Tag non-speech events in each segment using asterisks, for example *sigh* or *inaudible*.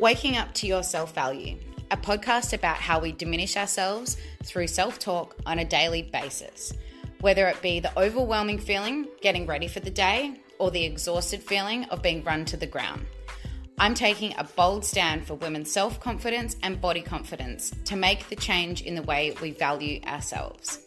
Waking Up to Your Self Value, a podcast about how we diminish ourselves through self talk on a daily basis, whether it be the overwhelming feeling getting ready for the day or the exhausted feeling of being run to the ground. I'm taking a bold stand for women's self confidence and body confidence to make the change in the way we value ourselves.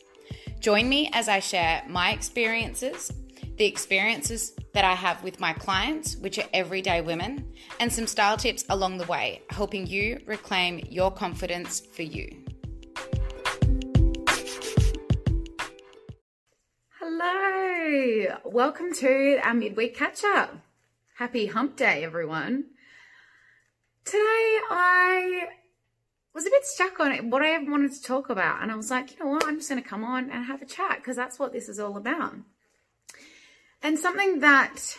Join me as I share my experiences, the experiences that I have with my clients, which are everyday women, and some style tips along the way, helping you reclaim your confidence for you. Hello, welcome to our midweek catch up. Happy hump day, everyone. Today I was a bit stuck on it, what I wanted to talk about. And I was like, you know what, I'm just going to come on and have a chat because that's what this is all about. And something that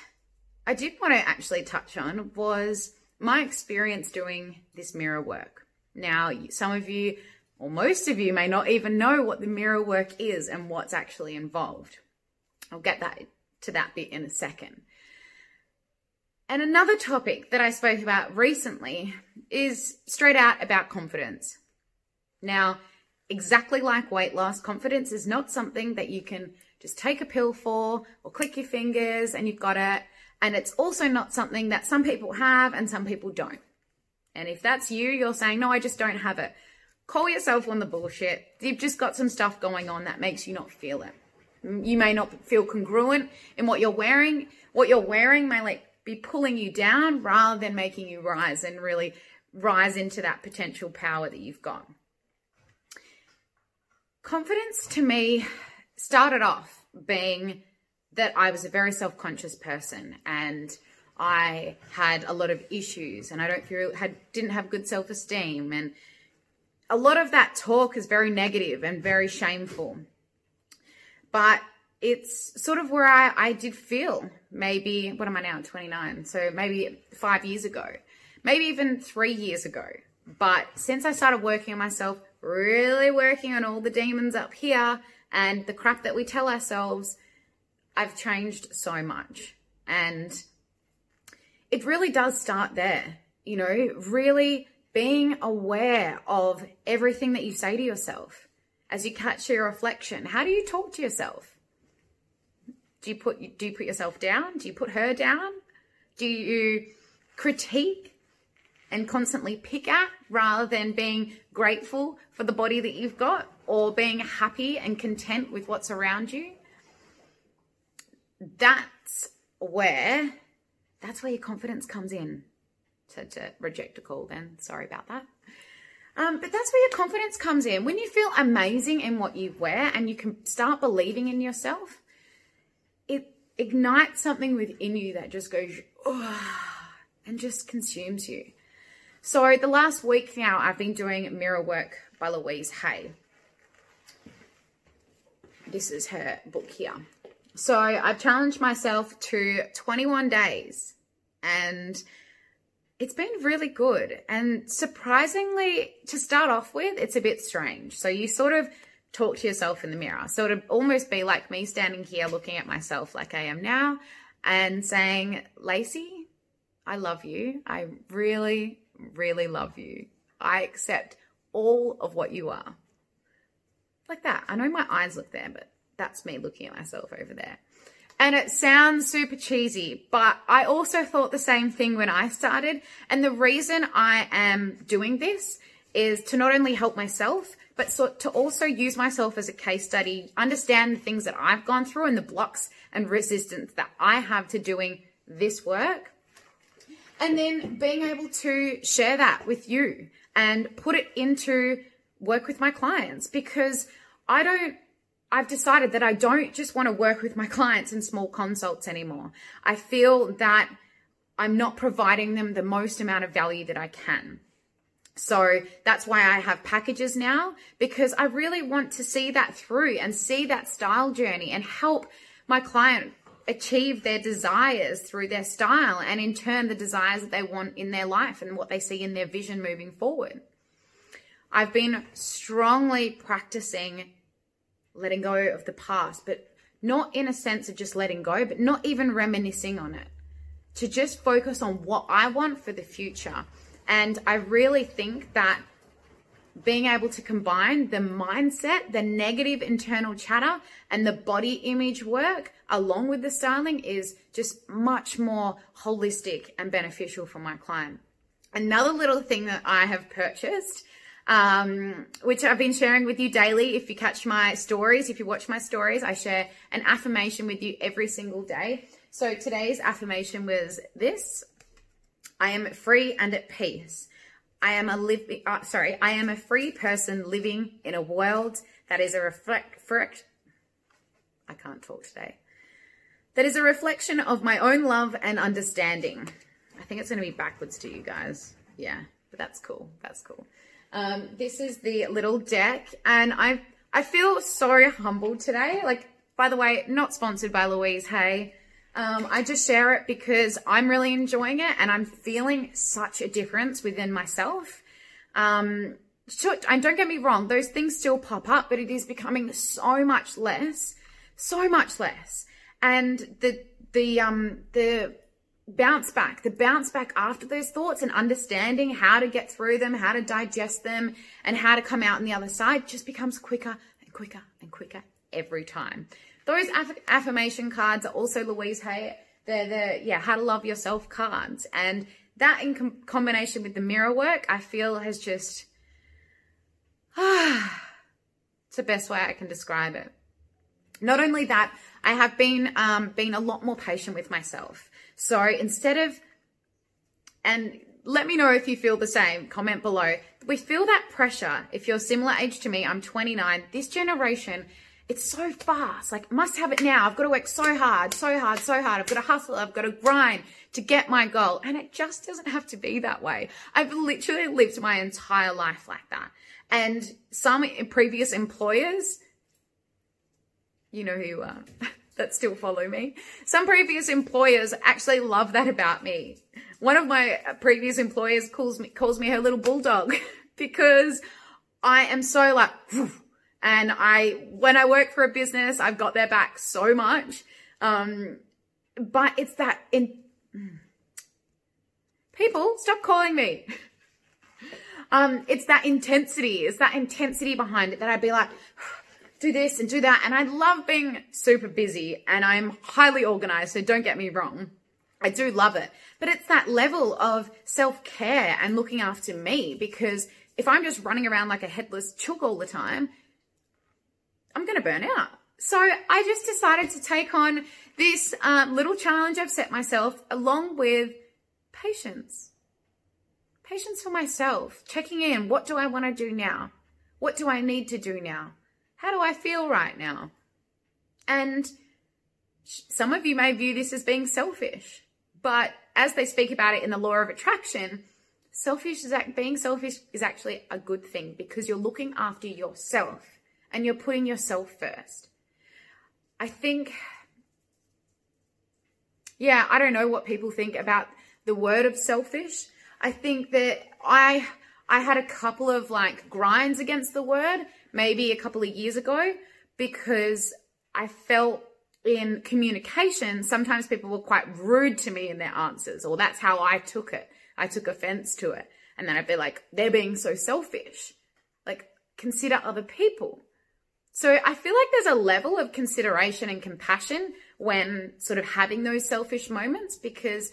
I did want to actually touch on was my experience doing this mirror work. Now, some of you, or most of you, may not even know what the mirror work is and what's actually involved. I'll get that to that bit in a second. And another topic that I spoke about recently is straight out about confidence. Now, exactly like weight loss, confidence is not something that you can just take a pill for or click your fingers and you've got it. And it's also not something that some people have and some people don't. And if that's you, you're saying, no, I just don't have it. Call yourself on the bullshit. You've just got some stuff going on that makes you not feel it. You may not feel congruent in what you're wearing. What you're wearing may like be pulling you down rather than making you rise and really rise into that potential power that you've got. Confidence to me started off being that I was a very self conscious person and I had a lot of issues and I don't feel had didn't have good self esteem and a lot of that talk is very negative and very shameful. But it's sort of where I, I did feel maybe, what am I now, 29? So maybe five years ago, maybe even three years ago. But since I started working on myself, really working on all the demons up here and the crap that we tell ourselves, I've changed so much. And it really does start there, you know, really being aware of everything that you say to yourself as you catch your reflection. How do you talk to yourself? Do you put do you put yourself down? Do you put her down? Do you critique and constantly pick at rather than being grateful for the body that you've got or being happy and content with what's around you? That's where that's where your confidence comes in. To, to reject a call then. Sorry about that. Um, but that's where your confidence comes in. When you feel amazing in what you wear and you can start believing in yourself, it ignites something within you that just goes oh, and just consumes you. So the last week now, I've been doing mirror work by Louise Hay. This is her book here. So I've challenged myself to 21 days and it's been really good. And surprisingly, to start off with, it's a bit strange. So you sort of talk to yourself in the mirror. So it'd almost be like me standing here looking at myself like I am now and saying, Lacey, I love you. I really, really love you. I accept all of what you are. Like that. I know my eyes look there, but that's me looking at myself over there. And it sounds super cheesy, but I also thought the same thing when I started. And the reason I am doing this is to not only help myself, but so to also use myself as a case study, understand the things that I've gone through and the blocks and resistance that I have to doing this work. And then being able to share that with you and put it into work with my clients because I don't I've decided that I don't just want to work with my clients in small consults anymore. I feel that I'm not providing them the most amount of value that I can. So that's why I have packages now because I really want to see that through and see that style journey and help my client achieve their desires through their style and in turn the desires that they want in their life and what they see in their vision moving forward. I've been strongly practicing letting go of the past, but not in a sense of just letting go, but not even reminiscing on it. To just focus on what I want for the future And I really think that being able to combine the mindset, the negative internal chatter, and the body image work along with the styling is just much more holistic and beneficial for my client. Another little thing that I have purchased, um, which I've been sharing with you daily. If you catch my stories, if you watch my stories, I share an affirmation with you every single day. So today's affirmation was this I am free and at peace. I am a living, uh, sorry, I am a free person living in a world that is a reflect, I can't talk today. That is a reflection of my own love and understanding. I think it's going to be backwards to you guys. Yeah, but that's cool. That's cool. Um, this is the little deck and I, I feel so humbled today. Like, by the way, not sponsored by Louise Hay. Um, I just share it because I'm really enjoying it and I'm feeling such a difference within myself. Um, and don't get me wrong, those things still pop up, but it is becoming so much less, so much less. And the, the, um, the bounce back, the bounce back after those thoughts and understanding how to get through them, how to digest them and how to come out on the other side just becomes quicker and quicker and quicker every time. Those aff- affirmation cards are also Louise Hay. They're the, yeah, how to love yourself cards. And that in com- combination with the mirror work, I feel has just, ah, *sighs* it's the best way I can describe it. Not only that, I have been, um, been a lot more patient with myself. So instead of, and let me know if you feel the same. Comment below. We feel that pressure. If you're similar age to me, I'm 29. This generation it's so fast. Like, must have it now. I've got to work so hard, so hard, so hard. I've got to hustle. I've got to grind to get my goal. And it just doesn't have to be that way. I've literally lived my entire life like that. And some previous employers, you know who you are, *laughs* that still follow me. Some previous employers actually love that about me. One of my previous employers calls me, calls me her little bulldog *laughs* because I am so like, and I, when I work for a business, I've got their back so much. Um, but it's that in people stop calling me. *laughs* um, it's that intensity. It's that intensity behind it that I'd be like, do this and do that. And I love being super busy and I'm highly organized. So don't get me wrong. I do love it, but it's that level of self care and looking after me because if I'm just running around like a headless chook all the time, I'm going to burn out. So I just decided to take on this uh, little challenge I've set myself along with patience. Patience for myself, checking in. What do I want to do now? What do I need to do now? How do I feel right now? And some of you may view this as being selfish, but as they speak about it in the law of attraction, selfish is being selfish is actually a good thing because you're looking after yourself and you're putting yourself first. I think, yeah, I don't know what people think about the word of selfish. I think that I, I had a couple of like grinds against the word maybe a couple of years ago because I felt in communication, sometimes people were quite rude to me in their answers, or that's how I took it. I took offense to it. And then I'd be like, they're being so selfish. Like, consider other people. So I feel like there's a level of consideration and compassion when sort of having those selfish moments because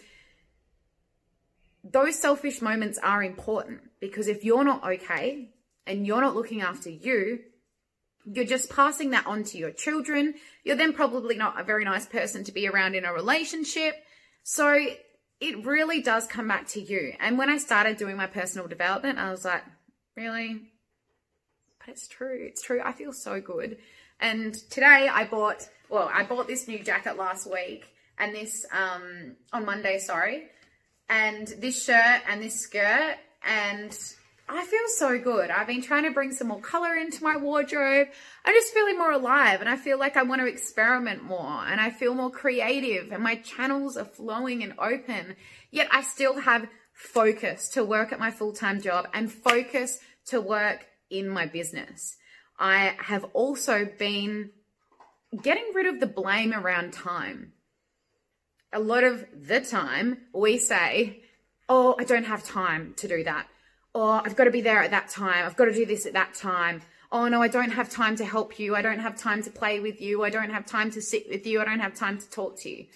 those selfish moments are important because if you're not okay and you're not looking after you, you're just passing that on to your children. You're then probably not a very nice person to be around in a relationship. So it really does come back to you. And when I started doing my personal development, I was like, really? but it's true. It's true. I feel so good. And today I bought, well, I bought this new jacket last week and this, um, on Monday, sorry, and this shirt and this skirt and I feel so good. I've been trying to bring some more color into my wardrobe. I'm just feeling more alive and I feel like I want to experiment more and I feel more creative and my channels are flowing and open. Yet I still have focus to work at my full-time job and focus to work in my business. I have also been getting rid of the blame around time. A lot of the time we say, oh, I don't have time to do that. Or I've got to be there at that time. I've got to do this at that time. Oh no, I don't have time to help you. I don't have time to play with you. I don't have time to sit with you. I don't have time to talk to you.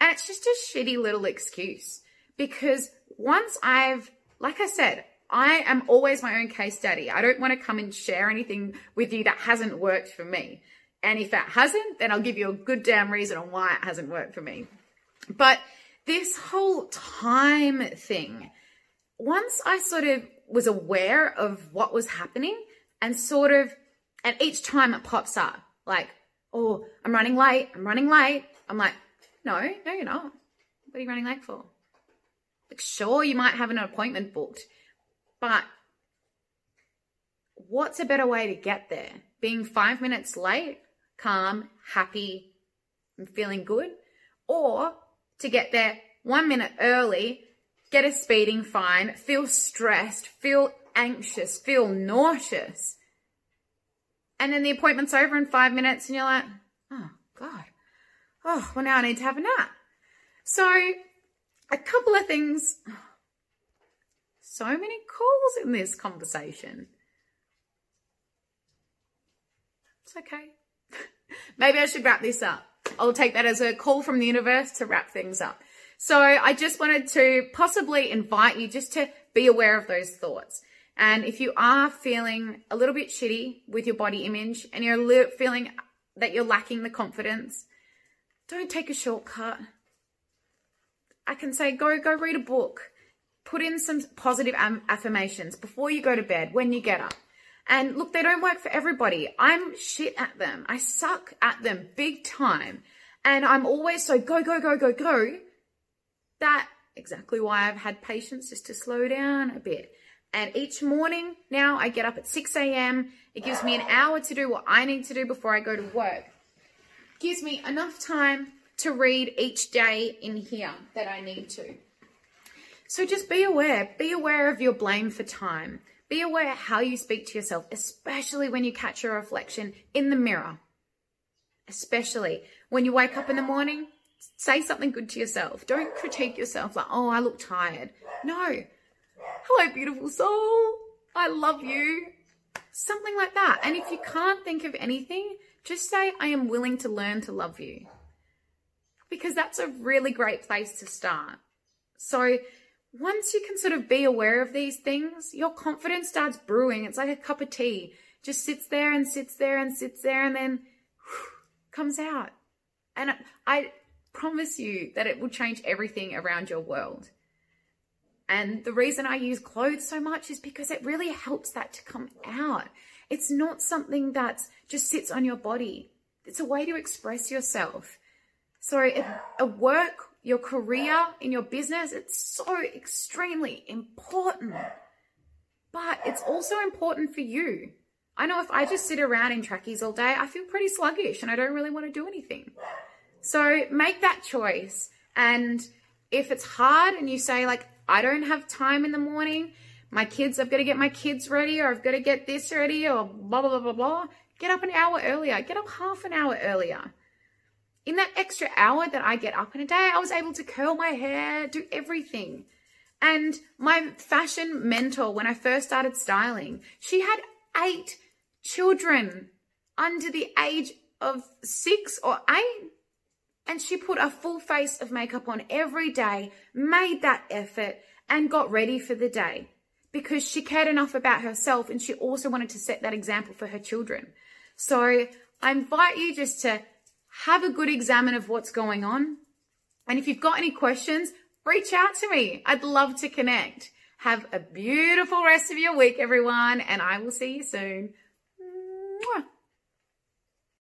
And it's just a shitty little excuse because once I've, like I said, I am always my own case study. I don't want to come and share anything with you that hasn't worked for me. And if that hasn't, then I'll give you a good damn reason on why it hasn't worked for me. But this whole time thing, once I sort of was aware of what was happening and sort of, and each time it pops up, like, oh, I'm running late, I'm running late. I'm like, no, no, you're not. What are you running late for? Like, sure, you might have an appointment booked, but what's a better way to get there? Being five minutes late, calm, happy, and feeling good? Or to get there one minute early, get a speeding fine, feel stressed, feel anxious, feel nauseous. And then the appointment's over in five minutes and you're like, oh, God. Oh, well, now I need to have a nap. So, a couple of things. So many calls in this conversation. It's okay. Maybe I should wrap this up. I'll take that as a call from the universe to wrap things up. So I just wanted to possibly invite you just to be aware of those thoughts. And if you are feeling a little bit shitty with your body image and you're feeling that you're lacking the confidence, don't take a shortcut. I can say, go, go read a book. Put in some positive affirmations before you go to bed, when you get up. And look, they don't work for everybody. I'm shit at them. I suck at them big time. And I'm always so go, go, go, go, go. That exactly why I've had patience just to slow down a bit. And each morning now I get up at 6 a.m. It gives me an hour to do what I need to do before I go to work. Gives me enough time to read each day in here that I need to. So just be aware. Be aware of your blame for time. Be aware how you speak to yourself, especially when you catch your reflection in the mirror. Especially when you wake up in the morning, say something good to yourself. Don't critique yourself like, oh, I look tired. No. Hello, beautiful soul. I love you. Something like that. And if you can't think of anything, just say, I am willing to learn to love you. Because that's a really great place to start. So once you can sort of be aware of these things, your confidence starts brewing. It's like a cup of tea. Just sits there and sits there and sits there and then whew, comes out. And I promise you that it will change everything around your world. And the reason I use clothes so much is because it really helps that to come out. It's not something that just sits on your body. It's a way to express yourself. So a work your career, in your business, it's so extremely important. But it's also important for you. I know if I just sit around in trackies all day, I feel pretty sluggish and I don't really want to do anything. So make that choice. And if it's hard and you say, like, I don't have time in the morning, my kids, I've got to get my kids ready or I've got to get this ready or blah, blah, blah, blah, blah, get up an hour earlier, get up half an hour earlier in that extra hour that I get up in a day, I was able to curl my hair, do everything. And my fashion mentor, when I first started styling, she had eight children under the age of six or eight. And she put a full face of makeup on every day, made that effort, and got ready for the day because she cared enough about herself and she also wanted to set that example for her children. So I invite you just to have a good examine of what's going on. And if you've got any questions, reach out to me. I'd love to connect. Have a beautiful rest of your week, everyone, and I will see you soon. Mwah.